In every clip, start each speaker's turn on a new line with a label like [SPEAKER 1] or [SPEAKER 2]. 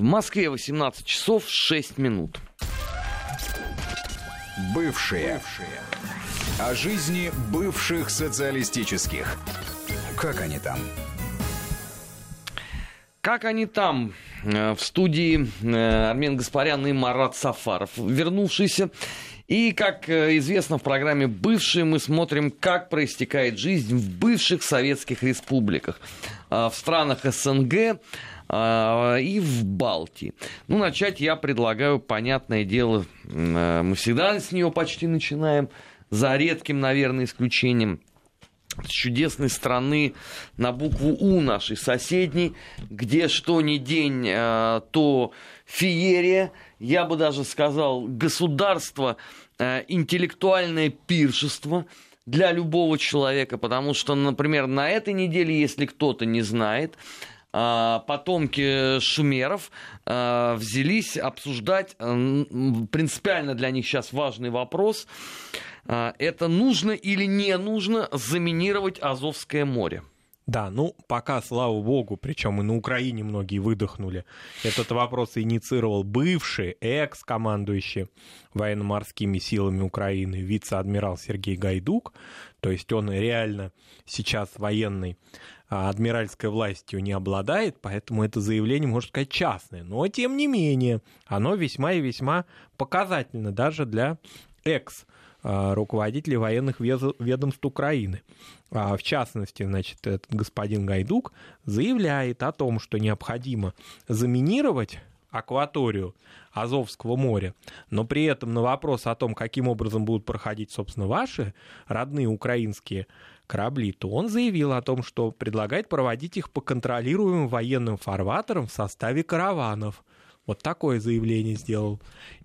[SPEAKER 1] В Москве 18 часов 6 минут.
[SPEAKER 2] Бывшие. Бывшие. О жизни бывших социалистических. Как они там?
[SPEAKER 1] Как они там? Э, в студии э, Армен Гаспарян и Марат Сафаров, вернувшийся. И, как э, известно, в программе «Бывшие» мы смотрим, как проистекает жизнь в бывших советских республиках, в странах СНГ, и в Балтии. Ну, начать я предлагаю, понятное дело, мы всегда с нее почти начинаем, за редким, наверное, исключением чудесной страны на букву У нашей соседней, где что ни день, то феерия, я бы даже сказал, государство, интеллектуальное пиршество для любого человека, потому что, например, на этой неделе, если кто-то не знает, а, потомки шумеров а, взялись обсуждать принципиально для них сейчас важный вопрос. А, это нужно или не нужно заминировать Азовское море?
[SPEAKER 3] Да, ну пока, слава богу, причем и на Украине многие выдохнули. Этот вопрос инициировал бывший экс-командующий военно-морскими силами Украины вице-адмирал Сергей Гайдук. То есть он реально сейчас военный а, адмиральской властью не обладает, поэтому это заявление, можно сказать, частное. Но, тем не менее, оно весьма и весьма показательно даже для экс руководителей военных ведомств Украины. А, в частности, значит, этот господин Гайдук заявляет о том, что необходимо заминировать акваторию Азовского моря, но при этом на вопрос о том, каким образом будут проходить, собственно, ваши родные украинские корабли, то он заявил о том, что предлагает проводить их по контролируемым военным фарватерам в составе караванов. Вот такое заявление сделал.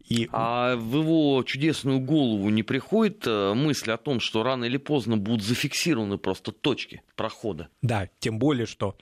[SPEAKER 1] И... А в его чудесную голову не приходит э, мысль о том, что рано или поздно будут зафиксированы просто точки прохода?
[SPEAKER 3] Да, тем более, что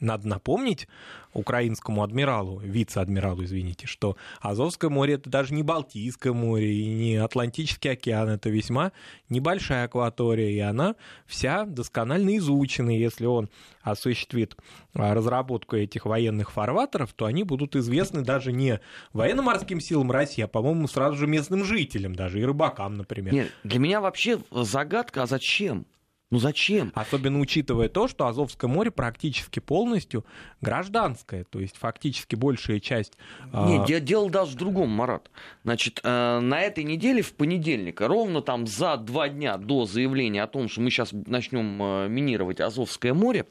[SPEAKER 3] надо напомнить украинскому адмиралу, вице-адмиралу, извините, что Азовское море это даже не Балтийское море и не Атлантический океан, это весьма небольшая акватория, и она вся досконально изучена. Если он осуществит а, разработку этих военных фарватеров, то они будут известны даже не военно-морским силам России, а, по-моему, сразу же местным жителям, даже и рыбакам, например.
[SPEAKER 1] Нет, для меня вообще загадка, а зачем? Ну зачем?
[SPEAKER 3] Особенно учитывая то, что Азовское море практически полностью гражданское, то есть фактически большая часть...
[SPEAKER 1] А, Нет, а... дело даже в другом, Марат. Значит, э, на этой неделе, в понедельник, ровно там за два дня до заявления о том, что мы сейчас начнем э, минировать Азовское море,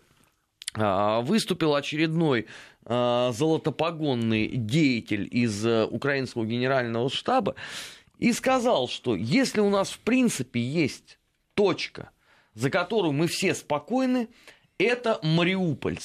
[SPEAKER 1] э, выступил очередной золотопогонный деятель из украинского генерального штаба и сказал, что если у нас в принципе есть точка, за которую мы все спокойны, это Мариуполь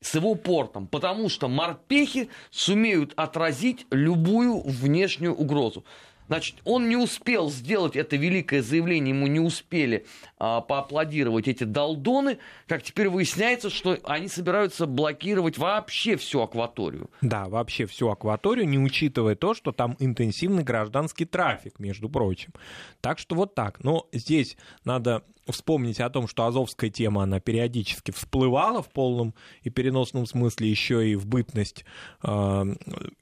[SPEAKER 1] с его портом, потому что морпехи сумеют отразить любую внешнюю угрозу. Значит, он не успел сделать это великое заявление, ему не успели поаплодировать эти долдоны, как теперь выясняется, что они собираются блокировать вообще всю акваторию.
[SPEAKER 3] Да, вообще всю акваторию, не учитывая то, что там интенсивный гражданский трафик, между прочим. Так что вот так. Но здесь надо вспомнить о том, что азовская тема, она периодически всплывала в полном и переносном смысле еще и в бытность э,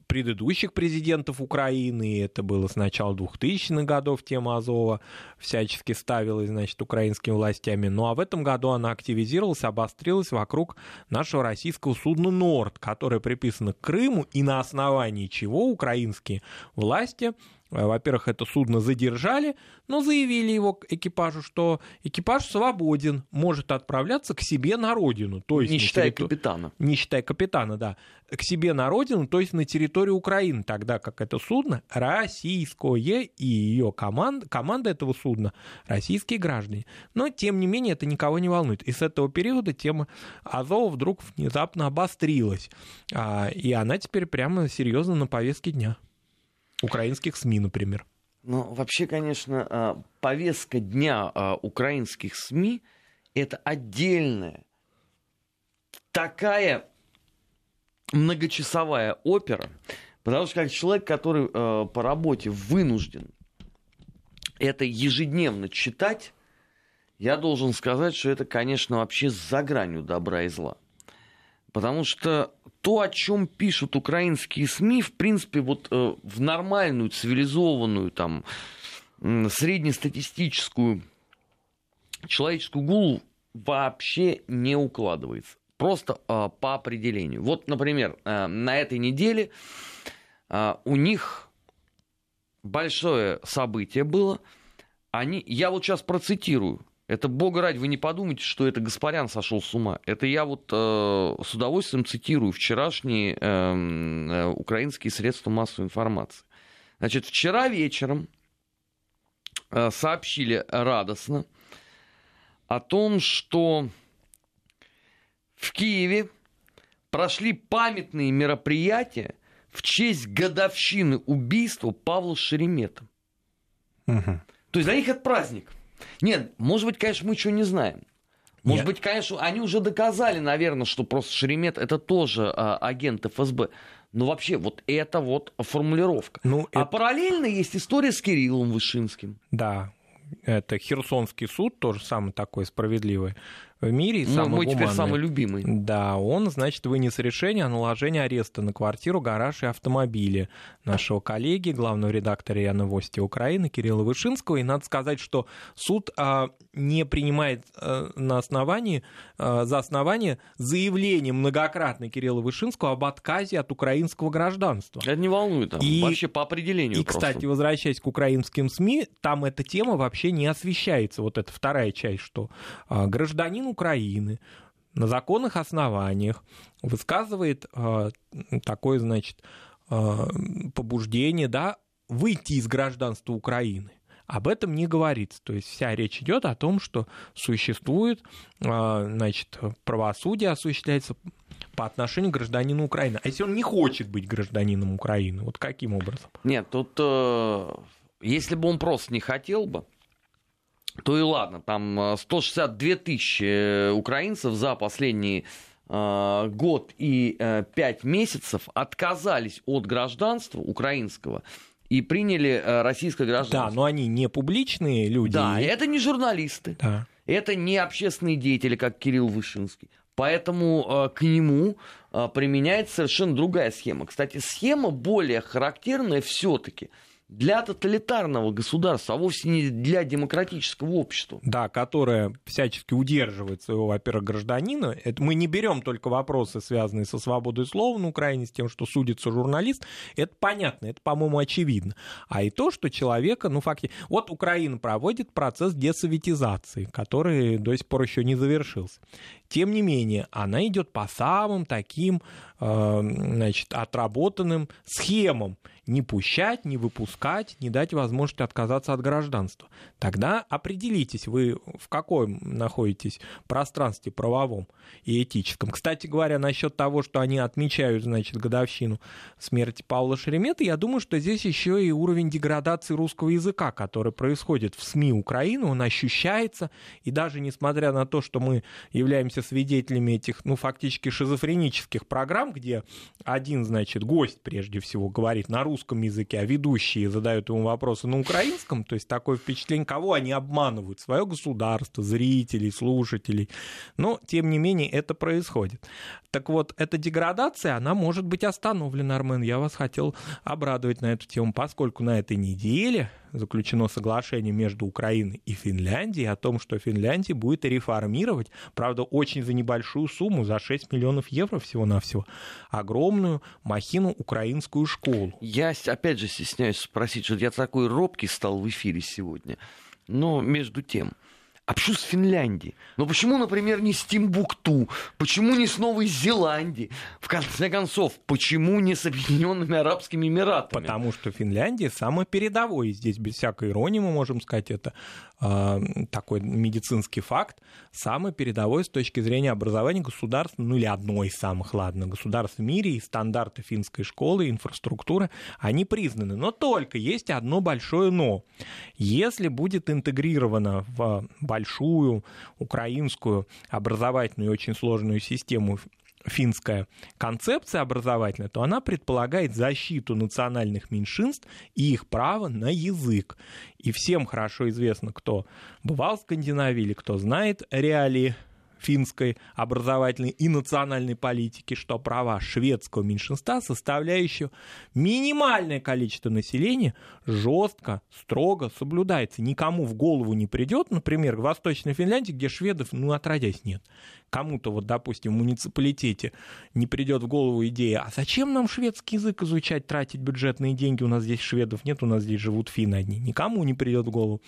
[SPEAKER 3] предыдущих президентов Украины. Это было с начала 2000-х годов тема Азова всячески ставилась, значит, украинскими властями. Ну а в этом году она активизировалась, обострилась вокруг нашего российского судна «Норд», которое приписано к Крыму и на основании чего украинские власти во-первых, это судно задержали, но заявили его экипажу, что экипаж свободен, может отправляться к себе на родину. То есть
[SPEAKER 1] не считая территор... капитана.
[SPEAKER 3] Не считая капитана, да. К себе на родину, то есть на территорию Украины, тогда как это судно российское и ее команда, команда этого судна российские граждане. Но, тем не менее, это никого не волнует. И с этого периода тема Азова вдруг внезапно обострилась. А, и она теперь прямо серьезно на повестке дня. Украинских СМИ, например.
[SPEAKER 1] Ну, вообще, конечно, а, повестка дня а, украинских СМИ – это отдельная такая многочасовая опера, потому что как человек, который а, по работе вынужден это ежедневно читать, я должен сказать, что это, конечно, вообще за гранью добра и зла. Потому что то, о чем пишут украинские СМИ, в принципе, вот э, в нормальную, цивилизованную, там, среднестатистическую человеческую голову вообще не укладывается. Просто э, по определению. Вот, например, э, на этой неделе э, у них большое событие было. Они, я вот сейчас процитирую. Это, бога ради, вы не подумайте, что это Гаспарян сошел с ума. Это я вот э, с удовольствием цитирую вчерашние э, э, украинские средства массовой информации. Значит, вчера вечером э, сообщили радостно о том, что в Киеве прошли памятные мероприятия в честь годовщины убийства Павла Шеремета. Угу. То есть для них это праздник. Нет, может быть, конечно, мы еще не знаем. Может Нет. быть, конечно, они уже доказали, наверное, что просто Шеремет это тоже а, агент ФСБ. Но вообще, вот это вот формулировка. Ну, а это... параллельно есть история с Кириллом Вышинским.
[SPEAKER 3] Да, это Херсонский суд, тоже самый такой справедливый в мире. Ну, самый
[SPEAKER 1] мой
[SPEAKER 3] гуманный.
[SPEAKER 1] теперь самый любимый.
[SPEAKER 3] Да, он, значит, вынес решение о наложении ареста на квартиру, гараж и автомобили нашего коллеги, главного редактора РИА Новости Украины Кирилла Вышинского. И надо сказать, что суд а, не принимает а, на основании, а, за основание заявление многократно Кирилла Вышинского об отказе от украинского гражданства.
[SPEAKER 1] Это не волнует, там, и, вообще по определению
[SPEAKER 3] И, просто. кстати, возвращаясь к украинским СМИ, там эта тема вообще не освещается. Вот эта вторая часть, что а, гражданин Украины на законных основаниях высказывает э, такое, значит, э, побуждение, да, выйти из гражданства Украины. Об этом не говорится. То есть вся речь идет о том, что существует, э, значит, правосудие осуществляется по отношению к гражданину Украины. А если он не хочет быть гражданином Украины, вот каким образом?
[SPEAKER 1] Нет, тут э, если бы он просто не хотел бы, то и ладно, там 162 э, тысячи э, украинцев за последние э, год и пять месяцев отказались от гражданства украинского и приняли российское гражданство.
[SPEAKER 3] Да, но они не публичные люди.
[SPEAKER 1] Да, это не журналисты. Да. Это не общественные деятели, как Кирилл Вышинский. Поэтому к нему применяется совершенно другая схема. Кстати, схема более характерная все-таки – для тоталитарного государства, а вовсе не для демократического общества.
[SPEAKER 3] Да, которое всячески удерживает своего, во-первых, гражданина. Это мы не берем только вопросы, связанные со свободой слова на Украине, с тем, что судится журналист. Это понятно, это, по-моему, очевидно. А и то, что человека, ну, факти... Вот Украина проводит процесс десоветизации, который до сих пор еще не завершился. Тем не менее, она идет по самым таким, э, значит, отработанным схемам не пущать, не выпускать, не дать возможности отказаться от гражданства. Тогда определитесь, вы в каком находитесь пространстве правовом и этическом. Кстати говоря, насчет того, что они отмечают, значит, годовщину смерти Павла Шеремета, я думаю, что здесь еще и уровень деградации русского языка, который происходит в СМИ Украины, он ощущается, и даже несмотря на то, что мы являемся свидетелями этих, ну, фактически шизофренических программ, где один, значит, гость, прежде всего, говорит на русском, русском языке, а ведущие задают ему вопросы на украинском, то есть такое впечатление, кого они обманывают, свое государство, зрителей, слушателей. Но, тем не менее, это происходит. Так вот, эта деградация, она может быть остановлена, Армен. Я вас хотел обрадовать на эту тему, поскольку на этой неделе заключено соглашение между Украиной и Финляндией о том, что Финляндия будет реформировать, правда, очень за небольшую сумму, за 6 миллионов евро всего-навсего, огромную махину украинскую школу.
[SPEAKER 1] Я, опять же, стесняюсь спросить, что я такой робкий стал в эфире сегодня. Но между тем, почему с Финляндии? Ну почему, например, не с Тимбукту? Почему не с Новой Зеландии? В конце концов, почему не с Объединенными Арабскими Эмиратами?
[SPEAKER 3] Потому что Финляндия самая передовой. Здесь без всякой иронии мы можем сказать это такой медицинский факт. Самый передовой с точки зрения образования государств, ну или одно из самых, ладно, государств в мире, и стандарты финской школы, инфраструктуры, они признаны. Но только есть одно большое но. Если будет интегрировано в большую украинскую образовательную и очень сложную систему финская концепция образовательная, то она предполагает защиту национальных меньшинств и их право на язык. И всем хорошо известно, кто бывал в Скандинавии или кто знает реалии финской образовательной и национальной политики, что права шведского меньшинства, составляющего минимальное количество населения, жестко, строго соблюдается. Никому в голову не придет, например, в Восточной Финляндии, где шведов, ну, отродясь нет. Кому-то, вот, допустим, в муниципалитете не придет в голову идея, а зачем нам шведский язык изучать, тратить бюджетные деньги, у нас здесь шведов нет, у нас здесь живут финны одни. Никому не придет в голову.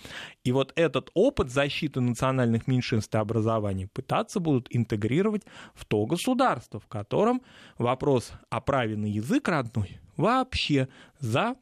[SPEAKER 3] И вот этот опыт защиты национальных меньшинств и образования пытаться будут интегрировать в то государство, в котором вопрос о праве на язык родной вообще за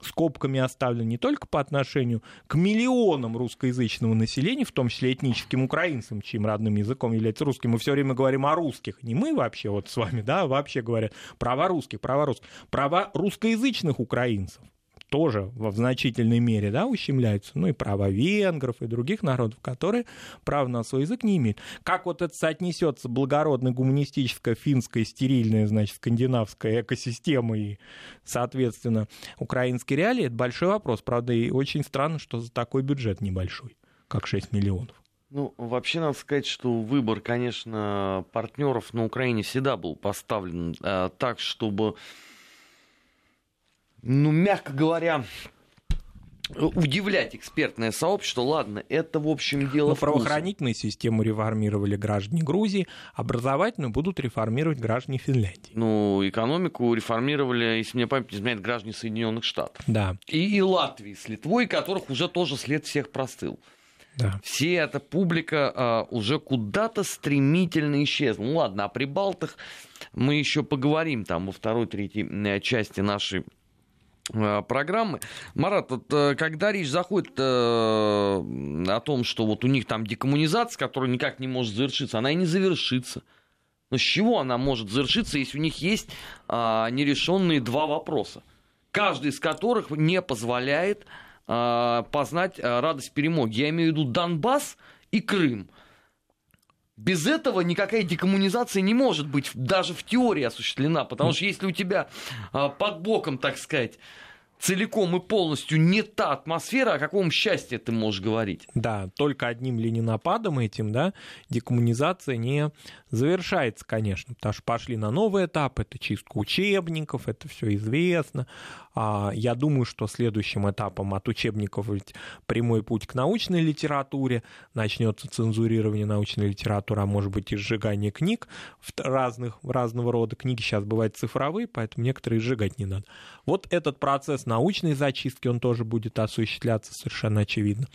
[SPEAKER 3] скобками оставлен не только по отношению к миллионам русскоязычного населения, в том числе этническим украинцам, чьим родным языком является русский. Мы все время говорим о русских, не мы вообще вот с вами, да, а вообще говорят права русских, права русских, права русскоязычных украинцев тоже в значительной мере да, ущемляются, ну и права венгров и других народов, которые права на свой язык не имеют. Как вот это соотнесется благородная гуманистическая финская стерильная, значит, скандинавская экосистема и, соответственно, украинские реалии, это большой вопрос. Правда, и очень странно, что за такой бюджет небольшой, как 6 миллионов.
[SPEAKER 1] Ну, вообще надо сказать, что выбор, конечно, партнеров на Украине всегда был поставлен э, так, чтобы ну, мягко говоря, удивлять экспертное сообщество. Ладно, это, в общем, дело
[SPEAKER 3] Но правоохранительную систему реформировали граждане Грузии, образовательную будут реформировать граждане Финляндии.
[SPEAKER 1] Ну, экономику реформировали, если мне память не изменяет, граждане Соединенных Штатов.
[SPEAKER 3] Да.
[SPEAKER 1] И, и Латвии с Литвой, которых уже тоже след всех простыл.
[SPEAKER 3] Да.
[SPEAKER 1] Все эта публика а, уже куда-то стремительно исчезла. Ну ладно, о Прибалтах мы еще поговорим там во второй, третьей э, части нашей программы. Марат, вот, э, когда речь заходит э, о том, что вот у них там декоммунизация, которая никак не может завершиться, она и не завершится. Но с чего она может завершиться, если у них есть а, нерешенные два вопроса, каждый из которых не позволяет а, познать а, радость перемоги. Я имею в виду Донбасс и Крым. Без этого никакая декоммунизация не может быть даже в теории осуществлена, потому что если у тебя а, под боком, так сказать, целиком и полностью не та атмосфера, о каком счастье ты можешь говорить.
[SPEAKER 3] Да, только одним ленинопадом этим, да, декоммунизация не завершается, конечно, потому что пошли на новый этап, это чистка учебников, это все известно. А я думаю, что следующим этапом от учебников ведь прямой путь к научной литературе, начнется цензурирование научной литературы, а может быть и сжигание книг в разных, разного рода. Книги сейчас бывают цифровые, поэтому некоторые сжигать не надо. Вот этот процесс научной зачистки, он тоже будет осуществляться совершенно очевидно.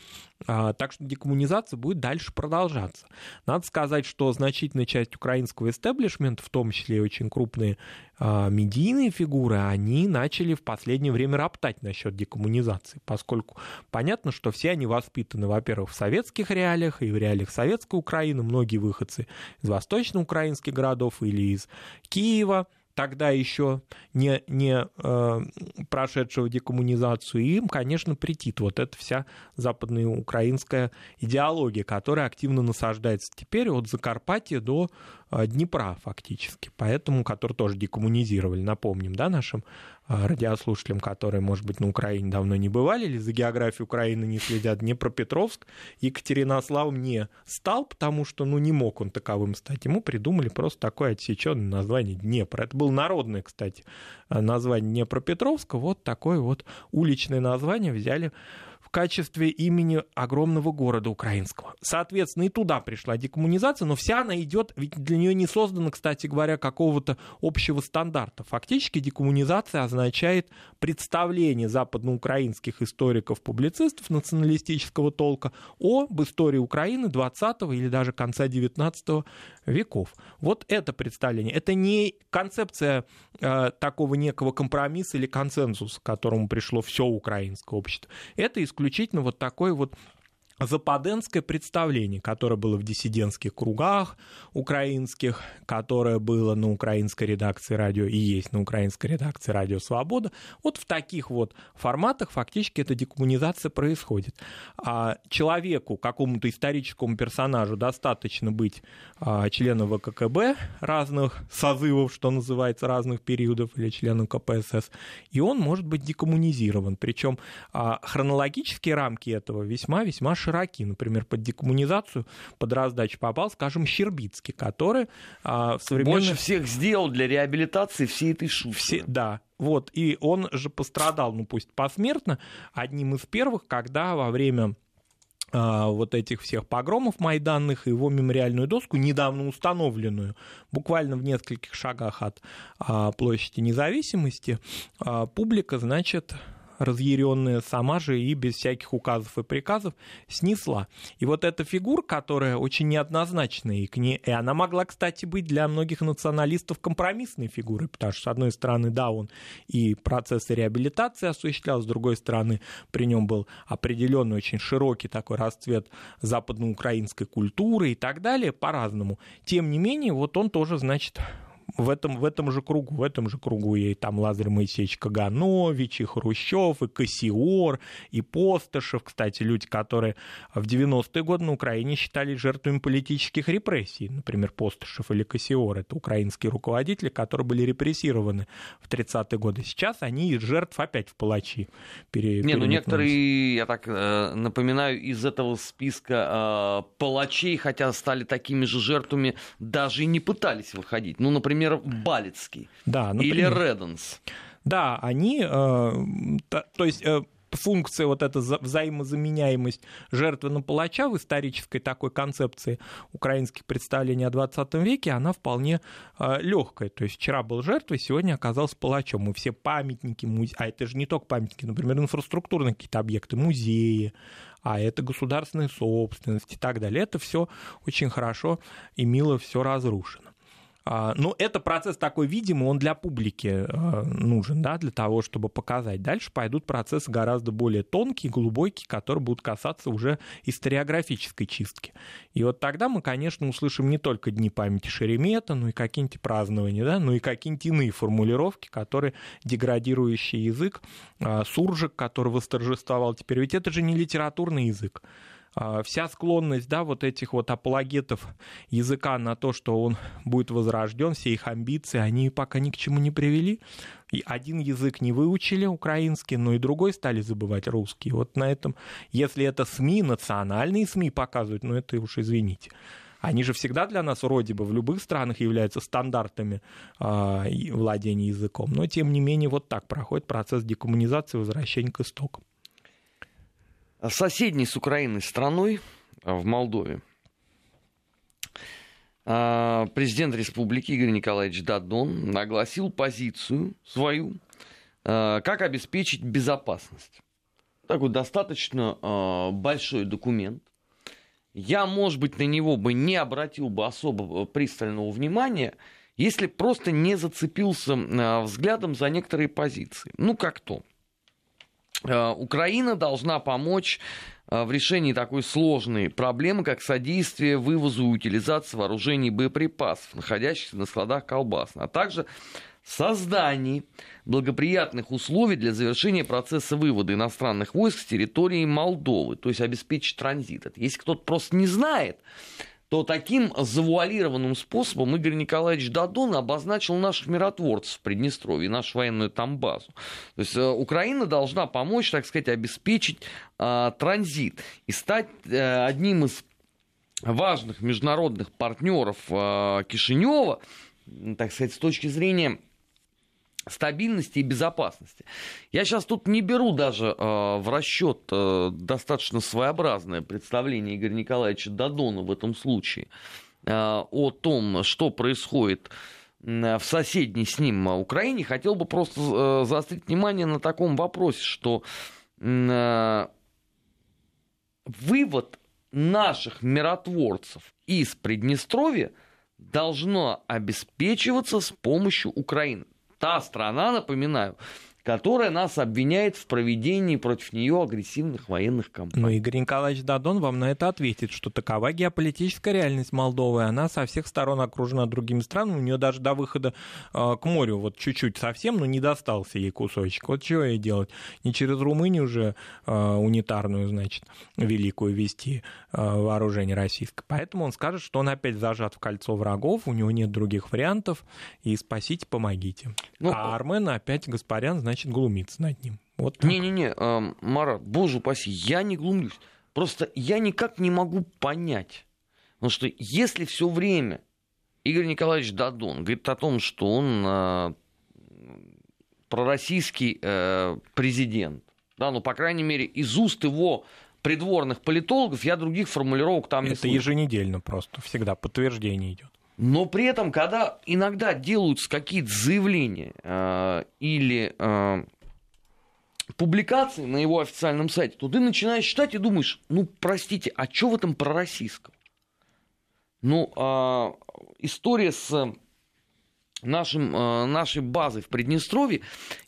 [SPEAKER 3] А, так что декоммунизация будет дальше продолжаться. Надо сказать, что значительная часть украинского истеблишмента, в том числе и очень крупные а, медийные фигуры, они начали в последнее время роптать насчет декоммунизации, поскольку понятно, что все они воспитаны, во-первых, в советских реалиях и в реалиях советской Украины, многие выходцы из восточноукраинских городов или из Киева – тогда еще не, не э, прошедшего декоммунизацию, им, конечно, претит вот эта вся западная украинская идеология, которая активно насаждается теперь от Закарпатья до Днепра фактически, поэтому, который тоже декоммунизировали, напомним, да, нашим а, радиослушателям, которые, может быть, на Украине давно не бывали или за географией Украины не следят, Днепропетровск Екатеринославом не стал, потому что, ну, не мог он таковым стать. Ему придумали просто такое отсеченное название Днепр. Это было народное, кстати, название Днепропетровска. Вот такое вот уличное название взяли качестве имени огромного города украинского. Соответственно, и туда пришла декоммунизация, но вся она идет, ведь для нее не создано, кстати говоря, какого-то общего стандарта. Фактически декоммунизация означает представление западноукраинских историков-публицистов националистического толка об истории Украины 20 или даже конца 19 веков. Вот это представление. Это не концепция э, такого некого компромисса или консенсуса, к которому пришло все украинское общество. Это исключительно вот такой вот западенское представление, которое было в диссидентских кругах украинских, которое было на украинской редакции радио и есть на украинской редакции радио «Свобода», вот в таких вот форматах фактически эта декоммунизация происходит. А человеку, какому-то историческому персонажу достаточно быть а, членом ВККБ разных созывов, что называется, разных периодов, или членом КПСС, и он может быть декоммунизирован. Причем а, хронологические рамки этого весьма-весьма широки. Например, под декоммунизацию, под раздачу попал, скажем, Щербицкий, который а, в современных...
[SPEAKER 1] Больше всех сделал для реабилитации всей этой шутки.
[SPEAKER 3] Все, да, вот, и он же пострадал, ну пусть посмертно, одним из первых, когда во время а, вот этих всех погромов майданных, его мемориальную доску, недавно установленную, буквально в нескольких шагах от а, площади независимости, а, публика, значит, разъяренная сама же и без всяких указов и приказов снесла. И вот эта фигура, которая очень неоднозначная, и, к ней, и она могла, кстати, быть для многих националистов компромиссной фигурой, потому что, с одной стороны, да, он и процессы реабилитации осуществлял, с другой стороны, при нем был определенный очень широкий такой расцвет западноукраинской культуры и так далее, по-разному. Тем не менее, вот он тоже, значит, в этом, в этом же кругу, в этом же кругу и там Лазарь Моисеевич Каганович, и Хрущев, и Кассиор, и Постышев, кстати, люди, которые в 90-е годы на Украине считались жертвами политических репрессий, например, Постышев или Кассиор, это украинские руководители, которые были репрессированы в 30-е годы. Сейчас они из жертв опять в палачи
[SPEAKER 1] пере, Не, ну некоторые, я так э, напоминаю, из этого списка э, палачей, хотя стали такими же жертвами, даже и не пытались выходить. Ну, например, например, Балицкий да, например. или Реденс.
[SPEAKER 3] Да, они, э, то, то есть э, функция, вот эта взаимозаменяемость жертвы на палача в исторической такой концепции украинских представлений о 20 веке, она вполне э, легкая. То есть вчера был жертвой, сегодня оказался палачом. И все памятники, музе... а это же не только памятники, например, инфраструктурные какие-то объекты, музеи, а это государственная собственность и так далее. Это все очень хорошо и мило все разрушено. А, Но ну, это процесс такой видимый, он для публики а, нужен, да, для того, чтобы показать. Дальше пойдут процессы гораздо более тонкие, глубокие, которые будут касаться уже историографической чистки. И вот тогда мы, конечно, услышим не только Дни памяти Шеремета, но и какие-нибудь празднования, да, но и какие-нибудь иные формулировки, которые деградирующий язык, а, суржик, который восторжествовал теперь. Ведь это же не литературный язык. А, вся склонность, да, вот этих вот апологетов языка на то, что он будет возрожден, все их амбиции, они пока ни к чему не привели. И один язык не выучили, украинский, но и другой стали забывать русский. Вот на этом, если это СМИ, национальные СМИ показывают, ну это уж извините. Они же всегда для нас вроде бы в любых странах являются стандартами э, владения языком. Но тем не менее вот так проходит процесс декоммунизации, возвращения к истокам
[SPEAKER 1] соседней с Украиной страной, а, в Молдове, а, президент республики Игорь Николаевич Дадон огласил позицию свою, а, как обеспечить безопасность. Такой достаточно большой документ. Я, может быть, на него бы не обратил бы особо пристального внимания, если просто не зацепился взглядом за некоторые позиции. Ну, как то. Э, Украина должна помочь э, в решении такой сложной проблемы, как содействие вывозу и утилизации вооружений и боеприпасов, находящихся на складах колбасна, а также создании благоприятных условий для завершения процесса вывода иностранных войск с территории Молдовы, то есть обеспечить транзит. Если кто-то просто не знает, то таким завуалированным способом Игорь Николаевич Дадон обозначил наших миротворцев в Приднестровье, нашу военную там базу. То есть э, Украина должна помочь, так сказать, обеспечить э, транзит и стать э, одним из важных международных партнеров э, Кишинева, так сказать, с точки зрения стабильности и безопасности. Я сейчас тут не беру даже э, в расчет э, достаточно своеобразное представление Игоря Николаевича Дадона в этом случае э, о том, что происходит в соседней с ним Украине. Хотел бы просто э, заострить внимание на таком вопросе, что э, вывод наших миротворцев из Приднестровья должно обеспечиваться с помощью Украины та страна, напоминаю, которая нас обвиняет в проведении против нее агрессивных военных кампаний.
[SPEAKER 3] Ну, Игорь Николаевич Дадон вам на это ответит, что такова геополитическая реальность Молдовы. Она со всех сторон окружена другими странами. У нее даже до выхода э, к морю вот чуть-чуть совсем, но не достался ей кусочек. Вот чего ей делать? Не через Румынию уже э, унитарную, значит, великую вести э, вооружение российское. Поэтому он скажет, что он опять зажат в кольцо врагов, у него нет других вариантов, и спасите, помогите. Ну, а Армен опять Гаспарян, значит, глумится над ним. Вот
[SPEAKER 1] Не-не-не, э, Марат, боже упаси, я не глумлюсь. Просто я никак не могу понять. Потому что если все время Игорь Николаевич Дадон говорит о том, что он э, пророссийский э, президент, да, ну, по крайней мере, из уст его придворных политологов я других формулировок там не
[SPEAKER 3] Это еженедельно просто, всегда подтверждение идет.
[SPEAKER 1] Но при этом, когда иногда делаются какие-то заявления э, или э, публикации на его официальном сайте, то ты начинаешь читать и думаешь, ну, простите, а что в этом пророссийского? Ну, э, история с нашим, э, нашей базой в Приднестровье,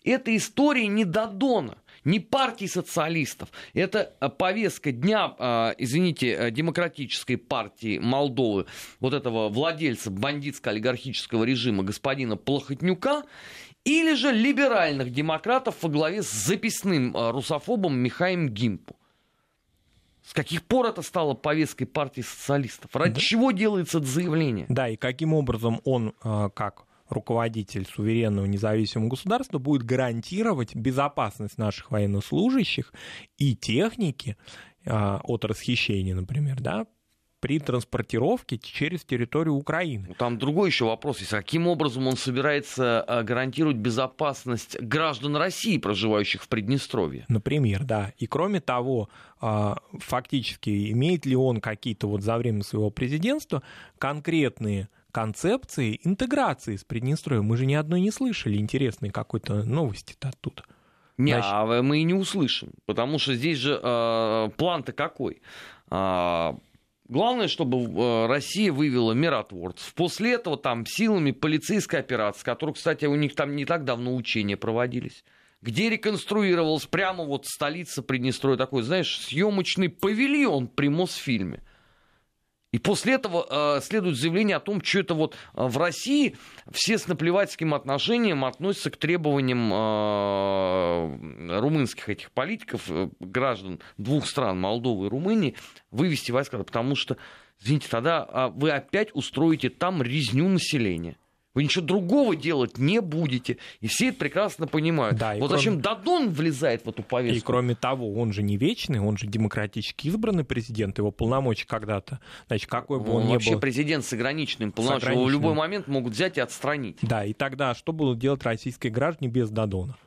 [SPEAKER 1] это история не Додона не партии социалистов. Это э, повестка дня, э, извините, э, демократической партии Молдовы, вот этого владельца бандитско-олигархического режима господина Плохотнюка, или же либеральных демократов во главе с записным русофобом Михаем Гимпу. С каких пор это стало повесткой партии социалистов? Ради да. чего делается это заявление?
[SPEAKER 3] Да, и каким образом он, как руководитель суверенного независимого государства будет гарантировать безопасность наших военнослужащих и техники а, от расхищения, например, да, при транспортировке через территорию Украины.
[SPEAKER 1] Ну, там другой еще вопрос есть. Каким образом он собирается а, гарантировать безопасность граждан России, проживающих в Приднестровье?
[SPEAKER 3] Например, да. И кроме того, а, фактически имеет ли он какие-то вот за время своего президентства конкретные концепции интеграции с Приднестровьем. Мы же ни одной не слышали интересной какой-то новости-то оттуда.
[SPEAKER 1] Не, Значит... а мы и не услышим, потому что здесь же э, план-то какой? Э, главное, чтобы э, Россия вывела миротворцев. После этого там силами полицейской операции, которые, кстати, у них там не так давно учения проводились, где реконструировалась прямо вот столица Приднестровья, такой, знаешь, съемочный павильон при Мосфильме. И после этого э, следует заявление о том, что это вот э, в России все с наплевательским отношением относятся к требованиям э, румынских этих политиков, э, граждан двух стран, Молдовы и Румынии, вывести войска, потому что, извините, тогда э, вы опять устроите там резню населения. Вы ничего другого делать не будете. И все это прекрасно понимают. Да, вот кроме... зачем Дадон влезает в эту повестку?
[SPEAKER 3] И кроме того, он же не вечный, он же демократически избранный президент, его полномочия когда-то. Значит, какой бы он, он ни
[SPEAKER 1] вообще
[SPEAKER 3] был...
[SPEAKER 1] президент с ограниченным полномочиями. Его в любой момент могут взять и отстранить.
[SPEAKER 3] Да, и тогда что будут делать российские граждане без Дадона?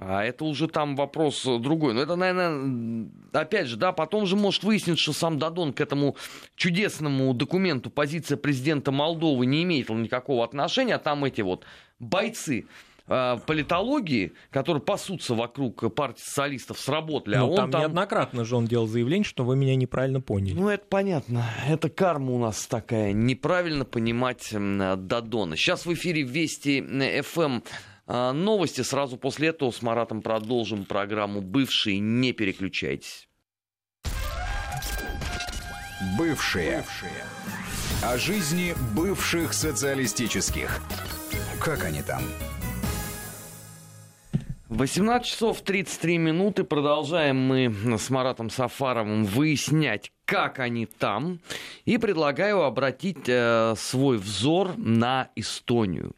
[SPEAKER 1] А это уже там вопрос другой. Но это, наверное, опять же, да, потом же может выясниться, что сам Дадон к этому чудесному документу позиция президента Молдовы не имеет никакого отношения, а там эти вот бойцы э, политологии, которые пасутся вокруг партии социалистов, сработали.
[SPEAKER 3] Ну,
[SPEAKER 1] а он
[SPEAKER 3] там, там неоднократно же он делал заявление, что вы меня неправильно поняли.
[SPEAKER 1] Ну, это понятно. Это карма у нас такая. Неправильно понимать Дадона. Сейчас в эфире Вести ФМ а, новости сразу после этого с Маратом продолжим программу «Бывшие». Не переключайтесь.
[SPEAKER 2] Бывшие. Бывшие. О жизни бывших социалистических. Как они там?
[SPEAKER 1] 18 часов 33 минуты. Продолжаем мы с Маратом Сафаровым выяснять, как они там. И предлагаю обратить э, свой взор на Эстонию.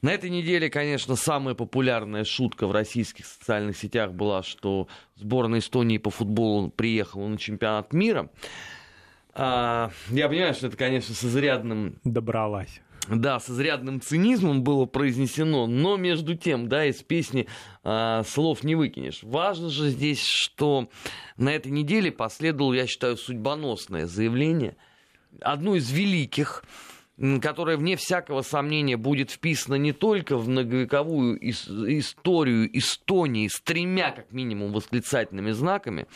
[SPEAKER 1] На этой неделе, конечно, самая популярная шутка в российских социальных сетях была, что сборная Эстонии по футболу приехала на чемпионат мира. А, я понимаю, что это, конечно, с изрядным...
[SPEAKER 3] Добралась.
[SPEAKER 1] Да, с изрядным цинизмом было произнесено, но между тем, да, из песни а, слов не выкинешь. Важно же здесь, что на этой неделе последовало, я считаю, судьбоносное заявление, одно из великих которая, вне всякого сомнения, будет вписана не только в многовековую историю Эстонии с тремя, как минимум, восклицательными знаками,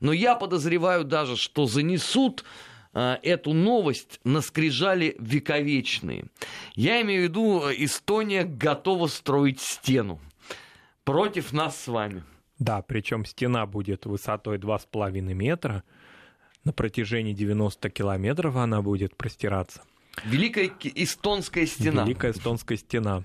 [SPEAKER 1] но я подозреваю даже, что занесут э, эту новость на скрижали вековечные. Я имею в виду, Эстония готова строить стену против нас с вами.
[SPEAKER 3] Да, причем стена будет высотой 2,5 метра, на протяжении 90 километров она будет простираться.
[SPEAKER 1] Великая эстонская стена.
[SPEAKER 3] Великая эстонская стена,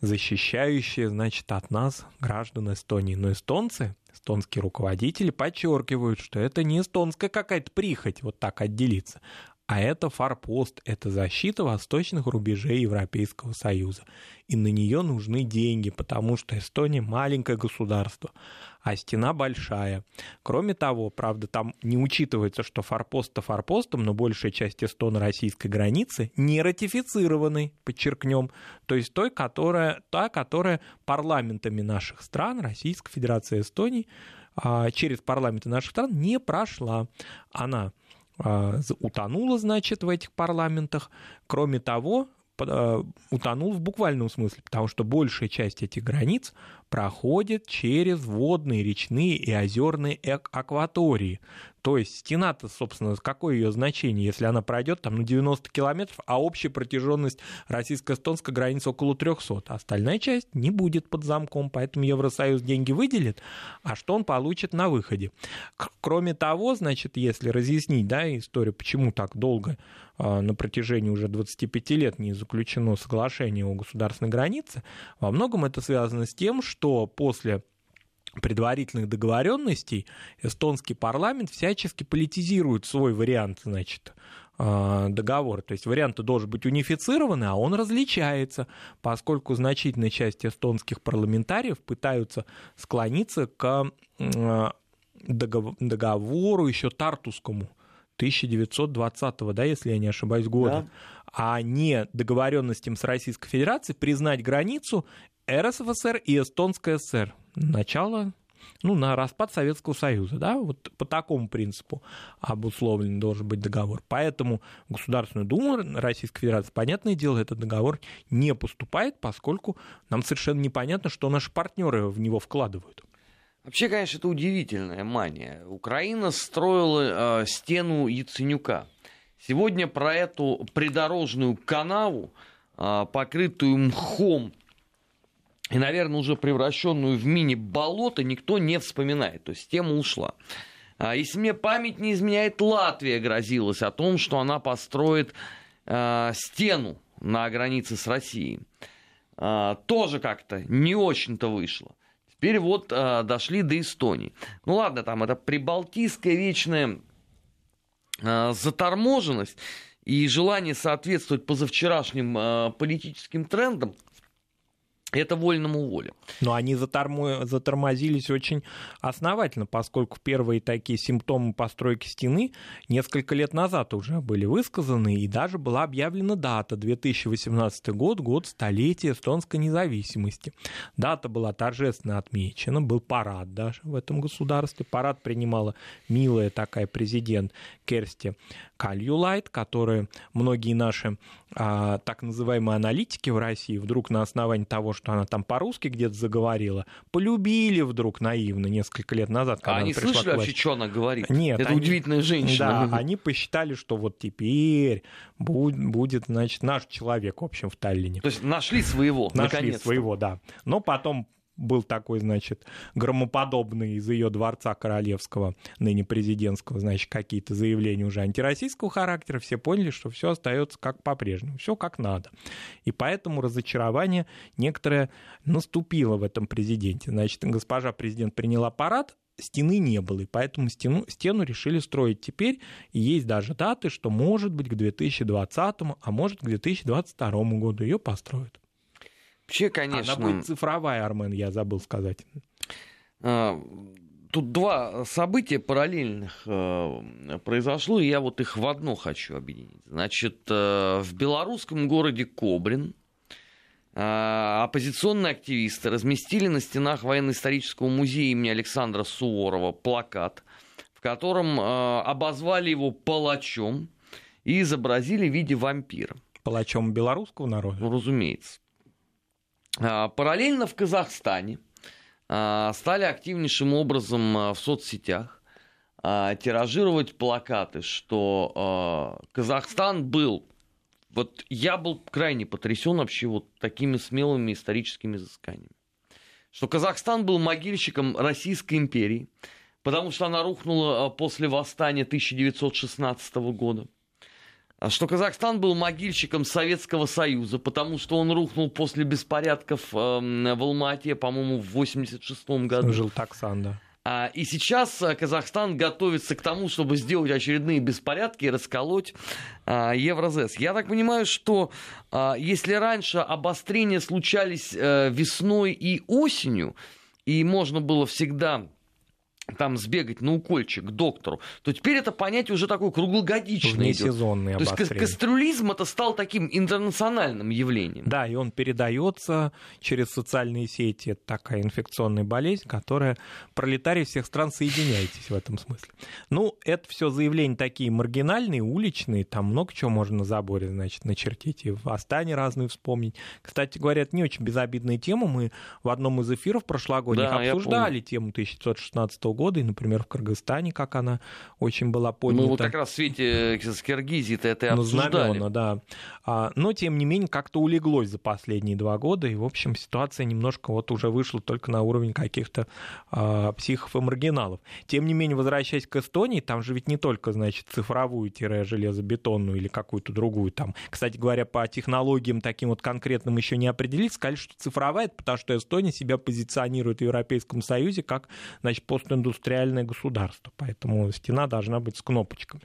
[SPEAKER 3] защищающая, значит, от нас граждан Эстонии. Но эстонцы, эстонские руководители подчеркивают, что это не эстонская какая-то прихоть вот так отделиться, А это форпост, это защита восточных рубежей Европейского Союза. И на нее нужны деньги, потому что Эстония маленькое государство, а стена большая. Кроме того, правда, там не учитывается, что форпост-то форпостом, но большая часть эстоно-российской границы не ратифицированной, подчеркнем, то есть той, которая, та, которая парламентами наших стран, Российской Федерации Эстонии, а, через парламенты наших стран не прошла. Она а, утонула, значит, в этих парламентах. Кроме того, а, утонул в буквальном смысле, потому что большая часть этих границ проходит через водные, речные и озерные акватории. То есть стена-то, собственно, какое ее значение, если она пройдет там на 90 километров, а общая протяженность российско-эстонской границы около 300. А остальная часть не будет под замком, поэтому Евросоюз деньги выделит, а что он получит на выходе? Кроме того, значит, если разъяснить да, историю, почему так долго а, на протяжении уже 25 лет не заключено соглашение о государственной границе, во многом это связано с тем, что после предварительных договоренностей эстонский парламент всячески политизирует свой вариант, значит, а, договора. То есть вариант должен быть унифицированный, а он различается, поскольку значительная часть эстонских парламентариев пытаются склониться к а, договору еще Тартускому 1920, да, если я не ошибаюсь, года, да. а не договоренностям с Российской Федерацией признать границу РСФСР и Эстонская ССР начало ну, на распад Советского Союза, да, вот по такому принципу обусловлен должен быть договор. Поэтому Государственную Думу Российской Федерации, понятное дело, этот договор не поступает, поскольку нам совершенно непонятно, что наши партнеры в него вкладывают.
[SPEAKER 1] Вообще, конечно, это удивительная мания. Украина строила э, стену Яценюка. Сегодня про эту придорожную канаву, э, покрытую мхом и, наверное, уже превращенную в мини-болото никто не вспоминает. То есть тема ушла. А, если мне память не изменяет, Латвия грозилась о том, что она построит э, стену на границе с Россией. Э, тоже как-то не очень-то вышло. Теперь вот э, дошли до Эстонии. Ну ладно, там это прибалтийская вечная э, заторможенность и желание соответствовать позавчерашним э, политическим трендам – это вольному воле.
[SPEAKER 3] Но они затормо... затормозились очень основательно, поскольку первые такие симптомы постройки стены несколько лет назад уже были высказаны, и даже была объявлена дата 2018 год, год столетия эстонской независимости. Дата была торжественно отмечена, был парад даже в этом государстве. Парад принимала милая такая президент Керсти Кальюлайт, которая многие наши а, так называемые аналитики в России вдруг на основании того, что она там по-русски где-то заговорила, полюбили вдруг наивно несколько лет назад.
[SPEAKER 1] Когда а они слышали вообще, что она говорит?
[SPEAKER 3] Нет.
[SPEAKER 1] Это они, удивительная женщина.
[SPEAKER 3] Да, они посчитали, что вот теперь будет, будет, значит, наш человек, в общем, в Таллине.
[SPEAKER 1] То есть нашли своего,
[SPEAKER 3] Нашли своего, да. Но потом был такой, значит, громоподобный из ее дворца королевского, ныне президентского, значит, какие-то заявления уже антироссийского характера, все поняли, что все остается как по-прежнему, все как надо. И поэтому разочарование некоторое наступило в этом президенте. Значит, госпожа президент приняла парад, стены не было, и поэтому стену, стену решили строить теперь, и есть даже даты, что может быть к 2020, а может к 2022 году ее построят.
[SPEAKER 1] Вообще, конечно...
[SPEAKER 3] Она будет цифровая, Армен, я забыл сказать.
[SPEAKER 1] А, тут два события параллельных э, произошло, и я вот их в одно хочу объединить. Значит, э, в белорусском городе Кобрин э, оппозиционные активисты разместили на стенах военно-исторического музея имени Александра Суворова плакат, в котором обозвали его палачом и изобразили в виде вампира.
[SPEAKER 3] Палачом белорусского народа?
[SPEAKER 1] Ну, разумеется. А, параллельно в Казахстане а, стали активнейшим образом а, в соцсетях тиражировать плакаты, что Казахстан был, вот я был крайне потрясен вообще вот такими смелыми историческими изысканиями, что Казахстан был могильщиком Российской империи, потому что она рухнула после восстания 1916 года – что Казахстан был могильщиком Советского Союза, потому что он рухнул после беспорядков э, в Алмате, по-моему, в 86 году.
[SPEAKER 3] Жил Таксан, да.
[SPEAKER 1] А, и сейчас а, Казахстан готовится к тому, чтобы сделать очередные беспорядки и расколоть а, Евразес. Я так понимаю, что если раньше обострения случались э, весной и осенью, и можно было всегда там сбегать на укольчик к доктору, то теперь это понятие уже такое круглогодичное.
[SPEAKER 3] Внесезонное
[SPEAKER 1] То есть кастрюлизм это стал таким интернациональным явлением.
[SPEAKER 3] Да, и он передается через социальные сети. Это такая инфекционная болезнь, которая пролетарии всех стран соединяетесь в этом смысле. Ну, это все заявления такие маргинальные, уличные, там много чего можно на заборе, значит, начертить и в Астане разные вспомнить. Кстати говоря, это не очень безобидная тема. Мы в одном из эфиров прошлогодних да, обсуждали тему 1916 года года, и, например, в Кыргызстане, как она очень была поднята.
[SPEAKER 1] Мы вот как раз в свете с Киргизии-то это и ну, обсуждали.
[SPEAKER 3] Знамена, да. А, но, тем не менее, как-то улеглось за последние два года, и, в общем, ситуация немножко вот уже вышла только на уровень каких-то а, психов и маргиналов. Тем не менее, возвращаясь к Эстонии, там же ведь не только, значит, цифровую-железобетонную или какую-то другую там. Кстати говоря, по технологиям таким вот конкретным еще не определились, сказали, что цифровая, потому что Эстония себя позиционирует в Европейском Союзе как, значит, постиндустриальная индустриальное государство, поэтому стена должна быть с кнопочками.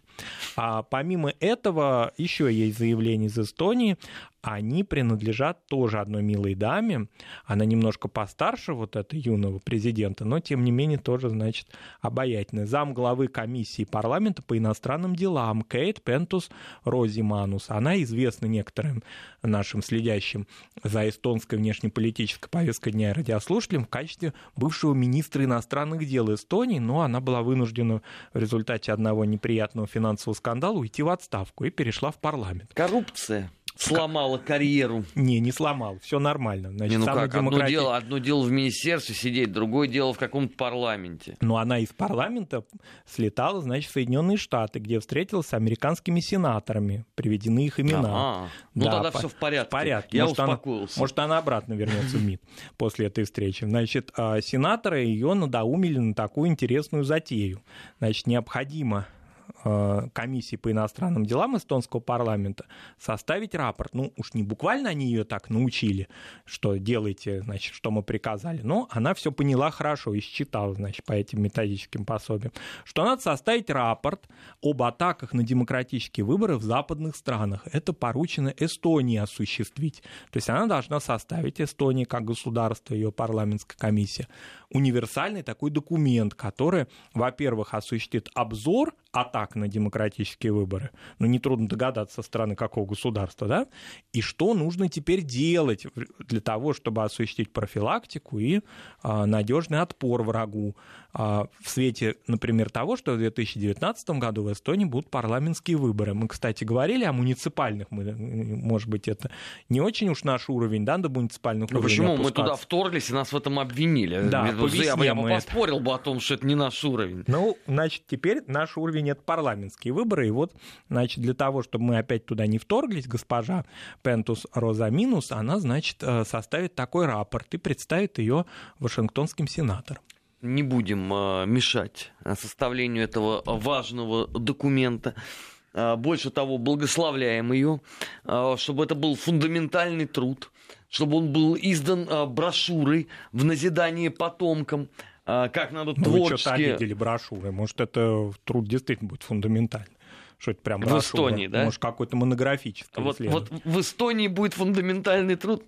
[SPEAKER 3] А помимо этого, еще есть заявление из Эстонии они принадлежат тоже одной милой даме. Она немножко постарше вот этой юного президента, но тем не менее тоже, значит, обаятельная. Зам главы комиссии парламента по иностранным делам Кейт Пентус Розиманус. Она известна некоторым нашим следящим за эстонской внешнеполитической повесткой дня радиослушателям в качестве бывшего министра иностранных дел Эстонии, но она была вынуждена в результате одного неприятного финансового скандала уйти в отставку и перешла в парламент.
[SPEAKER 1] Коррупция сломала карьеру.
[SPEAKER 3] Не, не сломал, все нормально.
[SPEAKER 1] Значит, не, ну как, демократи... одно, дело, одно дело в министерстве сидеть, другое дело в каком-то парламенте.
[SPEAKER 3] Но она из парламента слетала, значит, в Соединенные Штаты, где встретилась с американскими сенаторами, приведены их имена.
[SPEAKER 1] Ага. Ну да, тогда по... все в порядке. В
[SPEAKER 3] порядке. Я может, успокоился. Она, может, она обратно вернется в МИД после этой встречи. Значит, а, сенаторы ее надоумили на такую интересную затею. Значит, необходимо комиссии по иностранным делам эстонского парламента составить рапорт. Ну, уж не буквально они ее так научили, что делайте, значит, что мы приказали, но она все поняла хорошо и считала, значит, по этим методическим пособиям, что надо составить рапорт об атаках на демократические выборы в западных странах. Это поручено Эстонии осуществить. То есть она должна составить Эстонии как государство, ее парламентская комиссия, универсальный такой документ, который, во-первых, осуществит обзор атак на демократические выборы. Ну, нетрудно догадаться, со стороны какого государства, да? И что нужно теперь делать для того, чтобы осуществить профилактику и а, надежный отпор врагу. А, в свете, например, того, что в 2019 году в Эстонии будут парламентские выборы. Мы, кстати, говорили о муниципальных, мы, может быть, это не очень уж наш уровень, да, до муниципальных
[SPEAKER 1] ну,
[SPEAKER 3] уровней
[SPEAKER 1] Почему? Мы туда вторглись и нас в этом обвинили.
[SPEAKER 3] Да,
[SPEAKER 1] я, я бы поспорил бы о том, что это не наш уровень.
[SPEAKER 3] Ну, значит, теперь наш уровень — это парламентские выборы, и вот, значит, для того, чтобы мы опять туда не вторглись, госпожа Пентус Роза Минус, она, значит, э, составит такой рапорт и представит ее Вашингтонским сенаторам.
[SPEAKER 1] Не будем а, мешать составлению этого важного документа. А, больше того, благословляем ее, чтобы это был фундаментальный труд, чтобы он был издан брошюрой в назидание потомкам, как надо ну, творчески... Вы
[SPEAKER 3] что-то обидели брошюры. Может, это труд действительно будет фундаментальный что это прям
[SPEAKER 1] В Эстонии, да?
[SPEAKER 3] Может, какой-то монографический
[SPEAKER 1] вот, вот в Эстонии будет фундаментальный труд.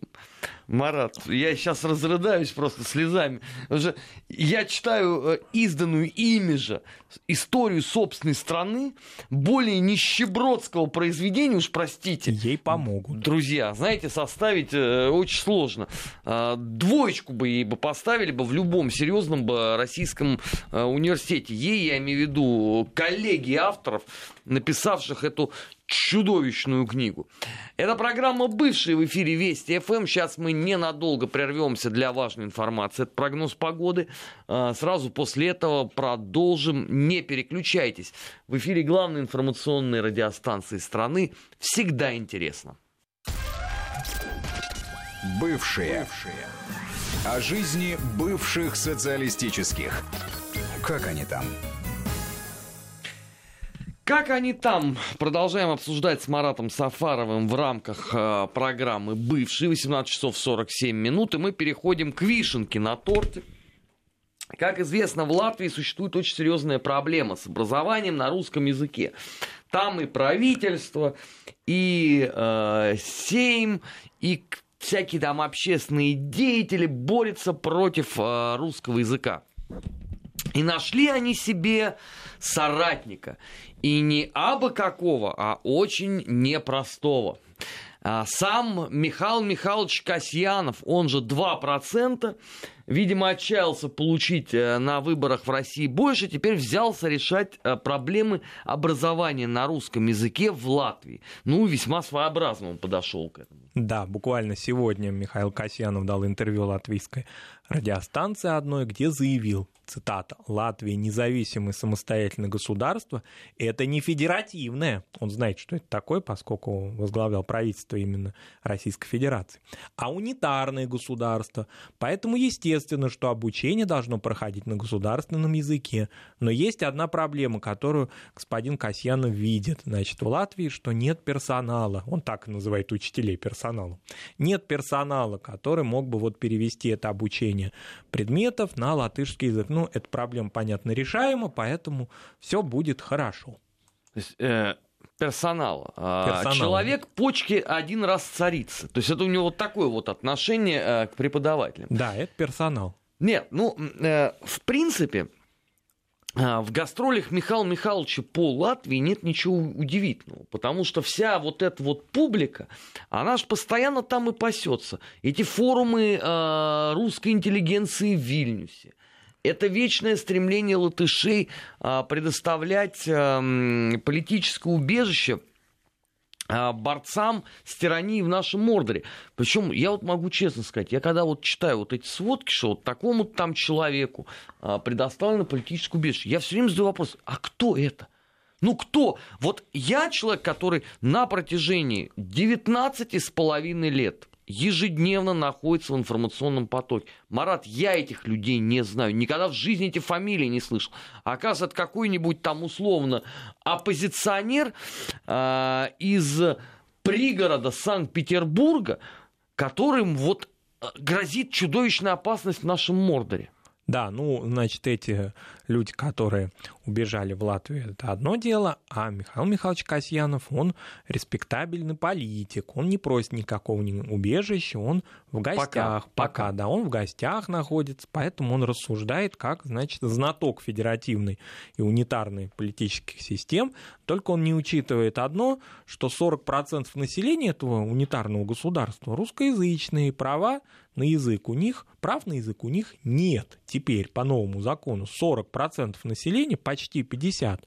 [SPEAKER 1] Марат, я сейчас разрыдаюсь просто слезами. Уже я читаю э, изданную ими же историю собственной страны, более нищебродского произведения, уж простите.
[SPEAKER 3] Ей помогут.
[SPEAKER 1] Друзья, знаете, составить э, очень сложно. Э, двоечку бы ей бы поставили бы в любом серьезном бы российском э, университете. Ей, я имею в виду, коллеги авторов, написавших эту чудовищную книгу. Это программа «Бывшие» в эфире Вести ФМ. Сейчас мы ненадолго прервемся для важной информации. Это прогноз погоды. А, сразу после этого продолжим. Не переключайтесь. В эфире главной информационной радиостанции страны. Всегда интересно.
[SPEAKER 2] Бывшие. Бывшие. О жизни бывших социалистических. Как они там?
[SPEAKER 1] Как они там? Продолжаем обсуждать с Маратом Сафаровым в рамках э, программы «Бывший». 18 часов 47 минут. И мы переходим к вишенке на торте. Как известно, в Латвии существует очень серьезная проблема с образованием на русском языке. Там и правительство, и э, Сейм, и всякие там общественные деятели борются против э, русского языка. И нашли они себе соратника. И не абы какого, а очень непростого. А, сам Михаил Михайлович Касьянов, он же 2%, видимо, отчаялся получить э, на выборах в России больше, теперь взялся решать э, проблемы образования на русском языке в Латвии. Ну, весьма своеобразно он подошел к этому.
[SPEAKER 3] Да, буквально сегодня Михаил Касьянов дал интервью латвийской радиостанции одной, где заявил, цитата, «Латвия независимое самостоятельное государство, это не федеративное». Он знает, что это такое, поскольку возглавлял правительство именно Российской Федерации. А унитарное государство. Поэтому естественно, что обучение должно проходить на государственном языке. Но есть одна проблема, которую господин Касьянов видит. Значит, в Латвии, что нет персонала. Он так называет учителей персоналом. Нет персонала, который мог бы вот перевести это обучение предметов на латышский язык ну, эта проблема, понятно, решаема, поэтому все будет хорошо.
[SPEAKER 1] То есть, э, персонала. персонала. Человек почки один раз царица. То есть это у него вот такое вот отношение э, к преподавателям.
[SPEAKER 3] Да, это персонал.
[SPEAKER 1] Нет, ну, э, в принципе, в гастролях Михаила Михайловича по Латвии нет ничего удивительного, потому что вся вот эта вот публика, она же постоянно там и пасется. Эти форумы э, русской интеллигенции в Вильнюсе, это вечное стремление латышей а, предоставлять политическое убежище а, борцам с тиранией в нашем Мордоре. Причем я вот могу честно сказать, я когда вот читаю вот эти сводки, что вот такому там человеку а, предоставлено политическое убежище, я все время задаю вопрос, а кто это? Ну кто? Вот я человек, который на протяжении 19 с половиной лет ежедневно находится в информационном потоке. Марат, я этих людей не знаю, никогда в жизни эти фамилии не слышал. Оказывается, какой-нибудь там условно оппозиционер э, из пригорода Санкт-Петербурга, которым вот а, грозит чудовищная опасность в нашем Мордоре.
[SPEAKER 3] Да, ну, значит, эти люди, которые убежали в Латвию, это одно дело, а Михаил Михайлович Касьянов, он респектабельный политик, он не просит никакого убежища, он в гостях, пока, пока, да, он в гостях находится, поэтому он рассуждает как, значит, знаток федеративной и унитарной политических систем, только он не учитывает одно, что 40% населения этого унитарного государства русскоязычные права на язык у них, прав на язык у них нет. Теперь по новому закону 40% населения, почти 50%,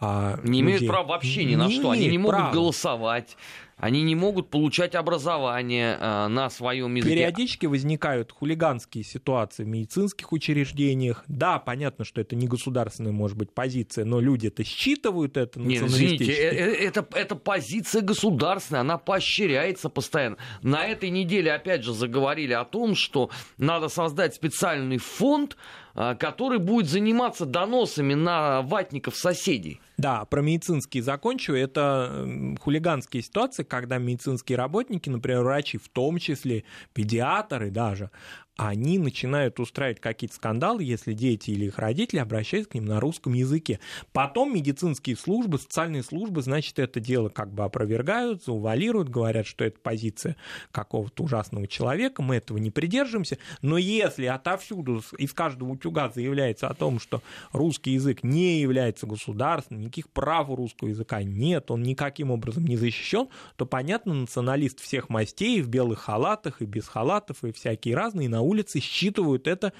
[SPEAKER 1] а, не людей. имеют права вообще ни на не что. Они не могут права. голосовать, они не могут получать образование э, на своем языке.
[SPEAKER 3] Периодически возникают хулиганские ситуации в медицинских учреждениях. Да, понятно, что это не государственная, может быть, позиция, но люди это считывают это
[SPEAKER 1] Нет, извините, э, э, это, это позиция государственная, она поощряется постоянно. На этой неделе, опять же, заговорили о том, что надо создать специальный фонд, который будет заниматься доносами на ватников соседей.
[SPEAKER 3] Да, про медицинские закончу. Это хулиганские ситуации, когда медицинские работники, например, врачи, в том числе педиатры даже, они начинают устраивать какие-то скандалы, если дети или их родители обращаются к ним на русском языке. Потом медицинские службы, социальные службы, значит, это дело как бы опровергают, заувалируют, говорят, что это позиция какого-то ужасного человека, мы этого не придерживаемся. Но если отовсюду, из каждого утюга заявляется о том, что русский язык не является государственным, никаких прав у русского языка нет, он никаким образом не защищен, то, понятно, националист всех мастей в белых халатах и без халатов и всякие разные на улице считывают это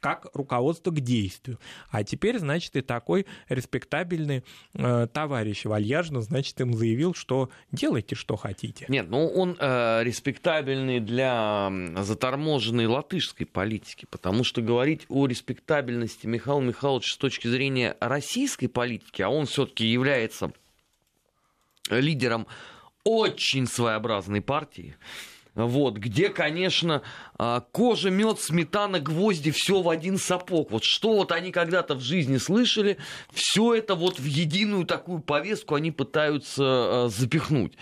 [SPEAKER 3] как руководство к действию. А теперь, значит, и такой респектабельный э, товарищ вальяжно, значит, им заявил, что делайте, что хотите.
[SPEAKER 1] Нет, ну он э, респектабельный для заторможенной латышской политики, потому что говорить о респектабельности Михаила Михайловича с точки зрения российской политики, а он все-таки является лидером очень своеобразной партии, вот, где, конечно, а, кожа, мед, сметана, гвозди, все в один сапог. Вот что вот они когда-то в жизни слышали, все это вот в единую такую повестку они пытаются а, запихнуть.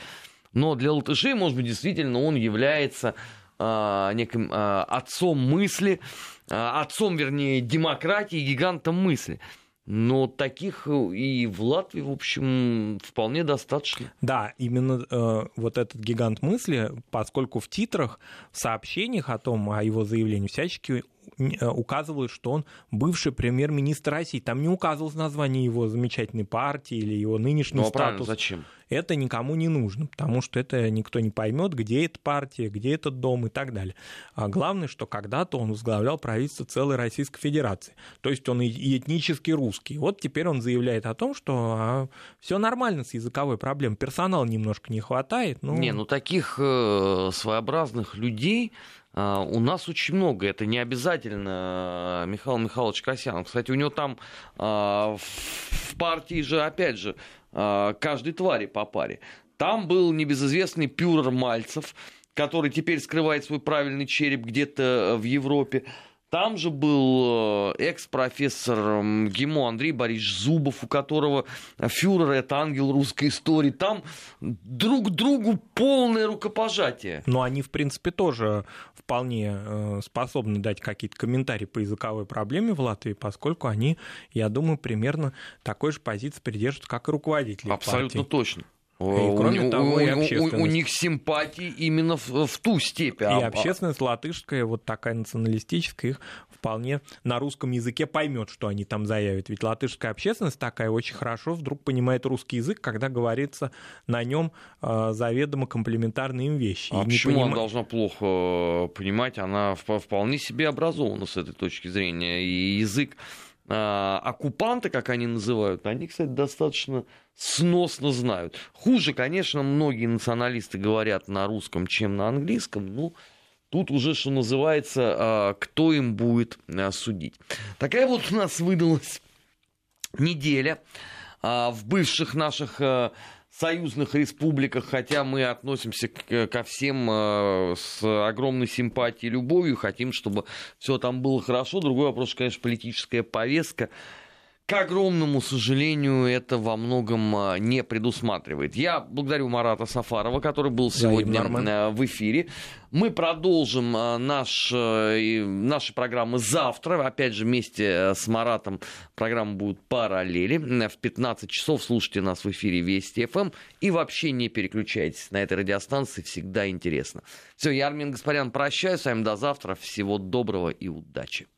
[SPEAKER 1] Но для латышей, может быть, действительно он является неким отцом мысли, отцом, вернее, демократии, гигантом мысли. Но таких э, и в Латвии, в общем, вполне достаточно.
[SPEAKER 3] Да, именно э, вот этот гигант мысли, поскольку в титрах, в сообщениях о том, о его заявлении, всячески указывают, что он бывший премьер-министр России. Там не указывалось название его замечательной партии или его нынешний ну, а статус.
[SPEAKER 1] Зачем?
[SPEAKER 3] Это никому не нужно, потому что это никто не поймет, где эта партия, где этот дом и так далее. А главное, что когда-то он возглавлял правительство целой Российской Федерации. То есть он и этнически русский. Вот теперь он заявляет о том, что а, все нормально с языковой проблемой. Персонала немножко не хватает.
[SPEAKER 1] Но... Не, ну таких э, своеобразных людей у нас очень много. Это не обязательно э, Михаил Михайлович Касьянов. Кстати, у него там а, в партии же, опять же, а, каждой твари по паре. Там был небезызвестный Пюрер Мальцев, который теперь скрывает свой правильный череп где-то в Европе. Там же был э, экс-профессор ГИМО Андрей Борисович Зубов, у которого фюрер – это ангел русской истории. Там друг другу полное рукопожатие.
[SPEAKER 3] Но они, в принципе, тоже вполне э, способны дать какие-то комментарии по языковой проблеме в Латвии, поскольку они, я думаю, примерно такой же позиции придерживаются, как и руководители
[SPEAKER 1] Абсолютно
[SPEAKER 3] партии.
[SPEAKER 1] точно.
[SPEAKER 3] И, кроме у, того,
[SPEAKER 1] у, и у, у них симпатии именно в, в ту степень.
[SPEAKER 3] И а, общественность латышская, вот такая националистическая, их вполне на русском языке поймет, что они там заявят. Ведь латышская общественность такая очень хорошо вдруг понимает русский язык, когда говорится на нем э, заведомо комплементарные им вещи.
[SPEAKER 1] А почему поним... она должна плохо э, понимать? Она вполне себе образована с этой точки зрения. И язык а, оккупанты, как они называют, они, кстати, достаточно сносно знают. Хуже, конечно, многие националисты говорят на русском, чем на английском. Ну, тут уже, что называется, а, кто им будет а, судить. Такая вот у нас выдалась неделя в бывших наших союзных республиках, хотя мы относимся ко всем с огромной симпатией и любовью, хотим, чтобы все там было хорошо. Другой вопрос, конечно, политическая повестка к огромному сожалению, это во многом а, не предусматривает. Я благодарю Марата Сафарова, который был сегодня да, в эфире. Мы продолжим а, наш, э, наши программы завтра. Опять же, вместе с Маратом программа будет параллели. В 15 часов слушайте нас в эфире Вести ФМ. И вообще не переключайтесь на этой радиостанции, всегда интересно. Все, я Армин Гаспарян прощаюсь с вами до завтра. Всего доброго и удачи.